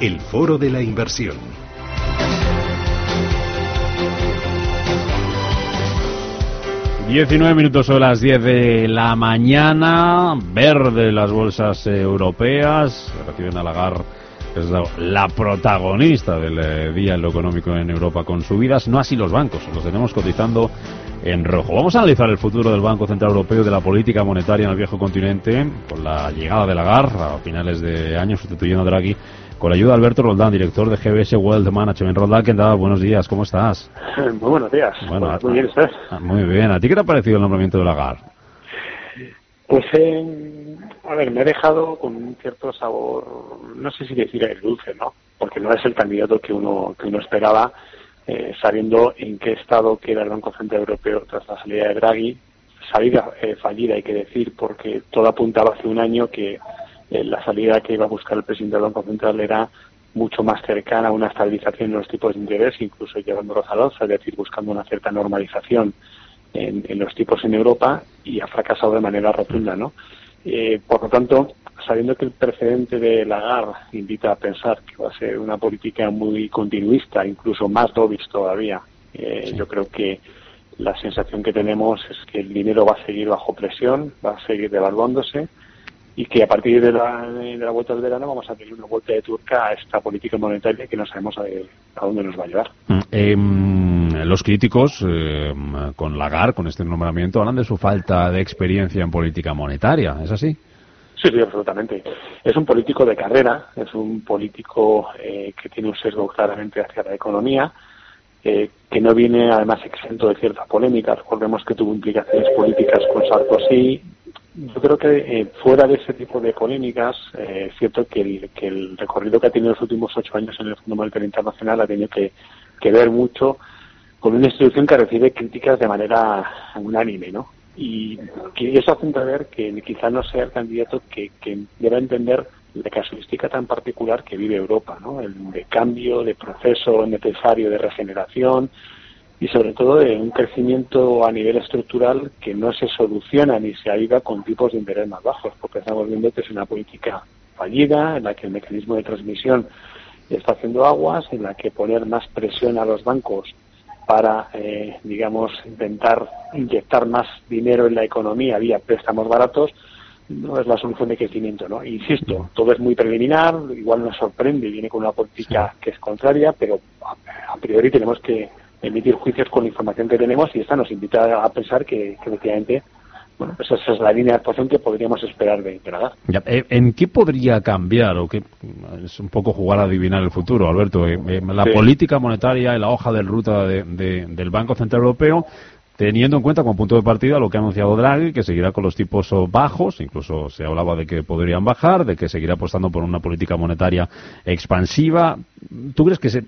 El foro de la inversión. Diecinueve minutos son las diez de la mañana. Verde las bolsas europeas. Reciben a Lagarde es la, protagonista del eh, día en lo económico en Europa con subidas, no así los bancos, los tenemos cotizando en rojo. Vamos a analizar el futuro del Banco Central Europeo y de la política monetaria en el viejo continente con la llegada de Lagarde a finales de año sustituyendo a Draghi con la ayuda de Alberto Roldán, director de GBS Wealth Management. Roldán, ¿qué tal? Buenos días, ¿cómo estás? Muy buenos días. Bueno, muy bien, ¿estás? Muy bien. ¿A ti qué te ha parecido el nombramiento de Lagarde? Pues, eh, a ver, me he dejado con un cierto sabor, no sé si decir el dulce, ¿no? Porque no es el candidato que uno, que uno esperaba, eh, sabiendo en qué estado queda el Banco Central Europeo tras la salida de Draghi. Salida eh, fallida, hay que decir, porque todo apuntaba hace un año que eh, la salida que iba a buscar el presidente del Banco Central era mucho más cercana a una estabilización en los tipos de interés, incluso llevándolos al es decir, buscando una cierta normalización en, los tipos en Europa y ha fracasado de manera rotunda, ¿no? Eh, por lo tanto, sabiendo que el precedente de Lagarde invita a pensar que va a ser una política muy continuista, incluso más dovish todavía, eh, yo creo que la sensación que tenemos es que el dinero va a seguir bajo presión, va a seguir devaluándose y que a partir de la, de la vuelta del verano vamos a tener una vuelta de turca a esta política monetaria que no sabemos a, a dónde nos va a llevar. Em, los críticos eh, con Lagarde, con este nombramiento, hablan de su falta de experiencia en política monetaria. ¿Es así? Sí, sí, absolutamente. Es un político de carrera, es un político eh, que tiene un sesgo claramente hacia la economía, eh, que no viene además exento de cierta polémica. Recordemos que tuvo implicaciones políticas con Sarkozy. Yo creo que fuera de ese tipo de polémicas, es cierto que el, que el recorrido que ha tenido los últimos ocho años en el Fondo Monetario Internacional ha tenido que ver mucho con una institución que recibe críticas de manera unánime, ¿no? Y que eso hace ver que quizá no sea el candidato que, que deba entender la casuística tan particular que vive Europa, ¿no? El de cambio, de proceso necesario de regeneración y sobre todo de un crecimiento a nivel estructural que no se soluciona ni se ayuda con tipos de interés más bajos, porque estamos viendo que es una política fallida en la que el mecanismo de transmisión está haciendo aguas, en la que poner más presión a los bancos para, eh, digamos, intentar inyectar más dinero en la economía vía préstamos baratos, no es la solución de crecimiento, ¿no? Insisto, todo es muy preliminar, igual nos sorprende, viene con una política que es contraria, pero a, priori tenemos que emitir juicios con la información que tenemos y esta nos invita a pensar que, que efectivamente bueno, pues esa es la línea de actuación que podríamos esperar de Canadá. Eh, ¿En qué podría cambiar o qué es un poco jugar a adivinar el futuro, Alberto? Eh, eh, la política monetaria y la hoja de ruta del Banco Central Europeo, teniendo en cuenta como punto de partida lo que ha anunciado Draghi, que seguirá con los tipos bajos, incluso se hablaba de que podrían bajar, de que seguirá apostando por una política monetaria expansiva. ¿Tú crees que, se,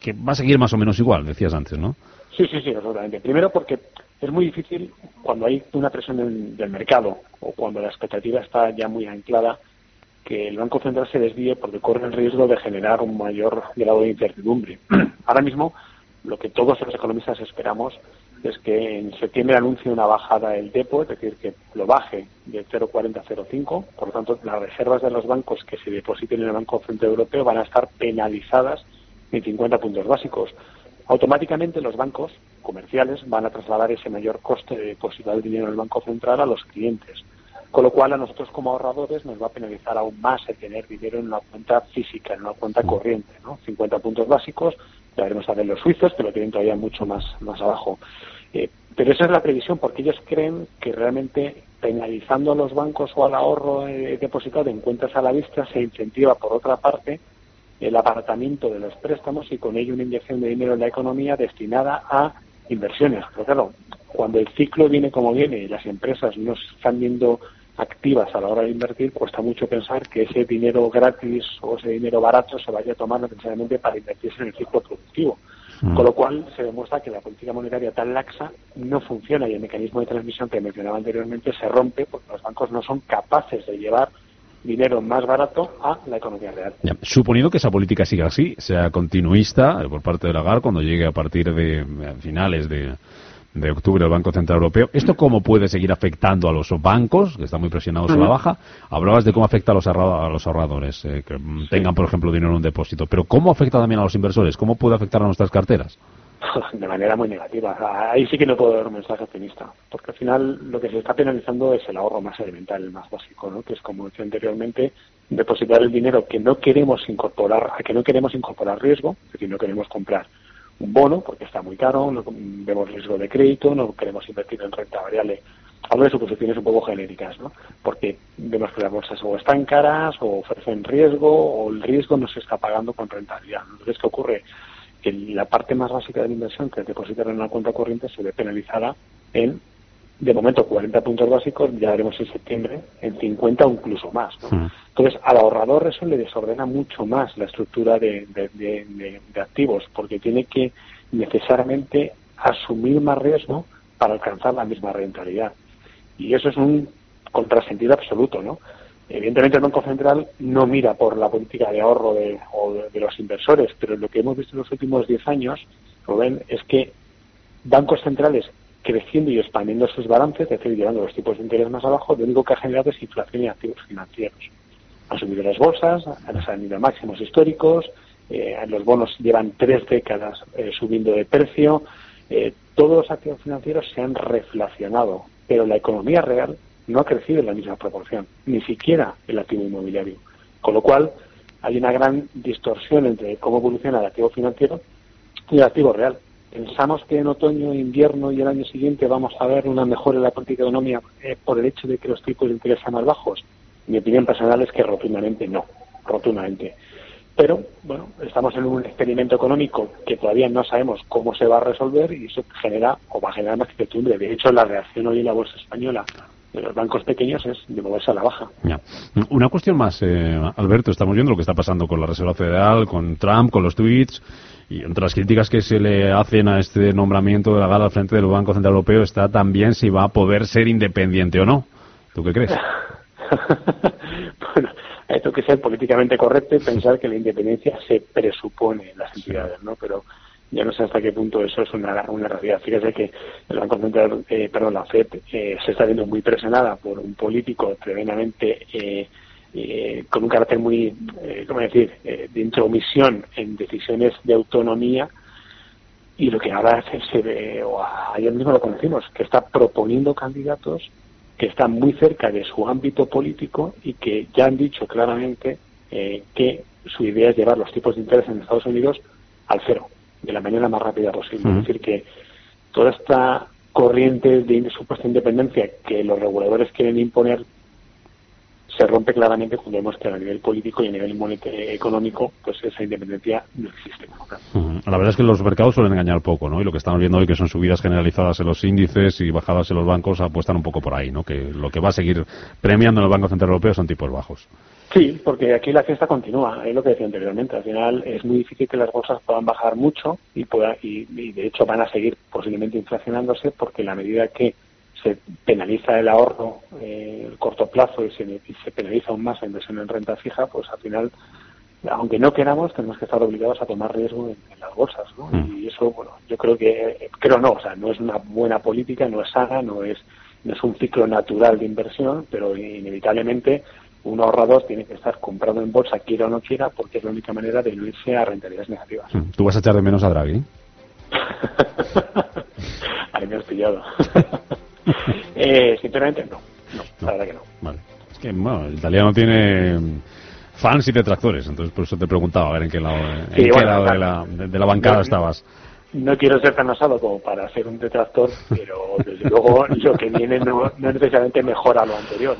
que va a seguir más o menos igual, decías antes, no? Sí, sí, sí, absolutamente. Primero porque es muy difícil cuando hay una presión del, mercado o cuando la expectativa está ya muy anclada que el Banco Central se desvíe porque corre el riesgo de generar un mayor grado de incertidumbre. Ahora mismo, lo que todos los economistas esperamos es que en septiembre anuncie una bajada del depo, es decir, que lo baje de 0,40 a 0,5. Por lo tanto, las reservas de los bancos que se depositen en el Banco Central Europeo van a estar penalizadas en 50 puntos básicos automáticamente los bancos comerciales van a trasladar ese mayor coste de depositar el dinero en el Banco Central a los clientes. Con lo cual a nosotros como ahorradores nos va a penalizar aún más el tener dinero en una cuenta física, en una cuenta corriente, ¿no? 50 puntos básicos, ya veremos a ver los suizos, que lo tienen todavía mucho más, más abajo. Eh, pero esa es la previsión, porque ellos creen que realmente penalizando a los bancos o al ahorro eh, depositado en cuentas a la vista se incentiva, por otra parte, el abaratamiento de los préstamos y con ello una inyección de dinero en la economía destinada a inversiones. Pero claro, cuando el ciclo viene como viene y las empresas no están viendo activas a la hora de invertir, cuesta mucho pensar que ese dinero gratis o ese dinero barato se vaya a tomar necesariamente para invertirse en el ciclo productivo. Mm. Con lo cual se demuestra que la política monetaria tan laxa no funciona y el mecanismo de transmisión que mencionaba anteriormente se rompe porque los bancos no son capaces de llevar dinero más barato a la economía real. suponiendo que esa política siga así, sea continuista por parte de Lagarde cuando llegue a partir de finales de, de octubre del Banco Central Europeo. ¿Esto cómo puede seguir afectando a los bancos, que están muy presionados a la baja? Hablabas de cómo afecta a los, ahorradores, eh, que tengan, por ejemplo, dinero en un depósito. Pero ¿cómo afecta también a los inversores? ¿Cómo puede afectar a nuestras carteras? De manera muy negativa. Ahí sí que no puedo dar un mensaje optimista, porque al final lo que se está penalizando es el ahorro más elemental, el más básico, ¿no? que es, como decía anteriormente, depositar el dinero que no queremos incorporar, a que no queremos incorporar riesgo, es decir, no queremos comprar un bono porque está muy caro, no vemos riesgo de crédito, no queremos invertir en renta variable. Hablo de suposiciones un poco genéricas, ¿no? Porque vemos que las bolsas o están caras o ofrecen riesgo o el riesgo no se está pagando con rentabilidad. Entonces, ¿qué ocurre? Que la parte más básica de la inversión, que es depositar en una cuenta corriente, se ve penalizada en de momento 40 puntos básicos, ya veremos en septiembre en 50 o incluso más. ¿no? Entonces, al ahorrador eso le desordena mucho más la estructura de, activos, porque tiene que necesariamente asumir más riesgo para alcanzar la misma rentabilidad. Y eso es un contrasentido absoluto, ¿no? Evidentemente el Banco Central no mira por la política de ahorro de, de, los inversores, pero lo que hemos visto en los últimos 10 años, Rubén, es que bancos centrales creciendo y expandiendo sus balances, es decir, llevando los tipos de interés más abajo, lo único que ha generado es inflación y activos financieros. Han subido las bolsas, han ido a máximos históricos, eh, los bonos llevan tres décadas eh, subiendo de precio, eh, todos los activos financieros se han reflacionado, pero la economía real no ha crecido en la misma proporción, ni siquiera el activo inmobiliario. Con lo cual, hay una gran distorsión entre cómo evoluciona el activo financiero y el activo real. ¿Pensamos que en otoño, invierno y el año siguiente vamos a ver una mejora en la política económica eh, por el hecho de que los tipos de interés sean más bajos? Mi opinión personal es que rotundamente no, rotundamente. Pero, bueno, estamos en un experimento económico que todavía no sabemos cómo se va a resolver y eso genera o va a generar más incertidumbre. De hecho, la reacción hoy en la bolsa española de los bancos pequeños es de moverse a la baja. Una cuestión más, eh, Alberto, estamos viendo lo que está pasando con la Reserva Federal, con Trump, con los tweets, y entre las críticas que se le hacen a este nombramiento de la gala al frente del Banco Central Europeo está también si va a poder ser independiente o no. ¿Tú qué crees? bueno, esto que ser políticamente correcto y pensar que la independencia se presupone en las entidades, ¿no? Pero yo no sé hasta qué punto eso es una, una realidad. Fíjese que el Banco Central, eh, perdón, la FED eh, se está viendo muy presionada por un político tremendamente eh, eh con un carácter muy, ¿cómo decir?, de intromisión en decisiones de autonomía y lo que ahora se, se ve, o ayer mismo lo conocimos, que está proponiendo candidatos que están muy cerca de su ámbito político y que ya han dicho claramente que su idea es llevar los tipos de interés en Estados Unidos al cero de la manera más rápida posible. Es decir, que toda esta corriente de supuesta independencia que los reguladores quieren imponer se rompe claramente cuando vemos que a nivel político y a nivel económico pues esa independencia no existe. La verdad es que los mercados suelen engañar poco, ¿no? Y lo que estamos viendo hoy que son subidas generalizadas en los índices y bajadas en los bancos apuestan un poco por ahí, ¿no? Que lo que va a seguir premiando en el Banco Central Europeo son tipos bajos. Sí, porque aquí la fiesta continúa, es lo que decía anteriormente. Al final es muy difícil que las bolsas puedan bajar mucho y, pueda, y, de hecho van a seguir posiblemente inflacionándose porque la medida que se penaliza el ahorro eh, el corto plazo y se, se penaliza aún más la inversión en renta fija, pues al final, aunque no queramos, tenemos que estar obligados a tomar riesgo en, las bolsas. ¿no? Mm. Y eso, bueno, yo creo que, creo no, o sea, no es una buena política, no es sana, no es, no es un ciclo natural de inversión, pero inevitablemente un ahorrador tiene que estar comprado en bolsa, quiera o no quiera, porque es la única manera de no irse a rentabilidades negativas. Mm. ¿Tú vas a echar de menos a Draghi? Ahí me has pillado. eh, sinceramente, no. No, la verdad que no. Vale. Es que, bueno, el italiano tiene fans y detractores, entonces por eso te preguntaba a ver en qué lado, en qué lado de, la, de, la, bancada estabas no quiero ser tan osado como para ser un detractor, pero desde luego lo que viene no, necesariamente mejora lo anterior.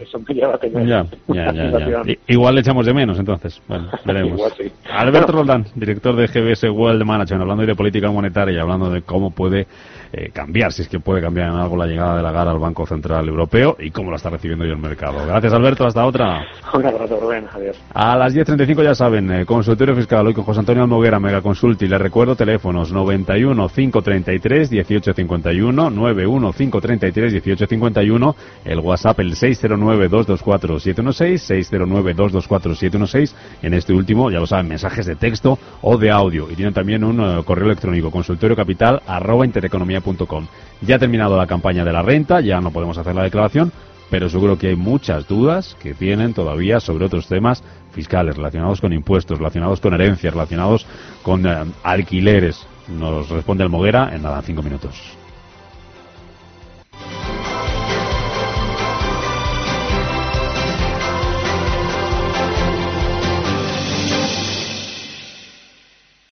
Eso me lleva a tener Ya, ya, ya, ya. I- Igual le echamos de menos, entonces. Bueno, veremos. Igual sí. Alberto Roldán, director de GBS World Management, hablando hoy de política monetaria y hablando de cómo puede eh, cambiar, si es que puede cambiar en algo la llegada de la GAR al Banco Central Europeo y cómo la está recibiendo hoy el mercado. Gracias, Alberto. Hasta otra. Un abrazo, Rubén. Adiós. A las 10.35 ya saben, eh, consultorio fiscal hoy con José Antonio Almoguera, Mega Consulti. Les recuerdo teléfonos 91 533 1851, 91 533 1851, el WhatsApp el 609 224 716, 609 224 716. En este último, ya lo saben, mensajes de texto o de audio. Y tienen también un eh, correo electrónico, consultoriocapital arroba. Ya ha terminado la campaña de la renta, ya no podemos hacer la declaración, pero seguro que hay muchas dudas que tienen todavía sobre otros temas fiscales relacionados con impuestos, relacionados con herencias, relacionados con eh, alquileres. Nos responde el Moguera en nada, cinco minutos.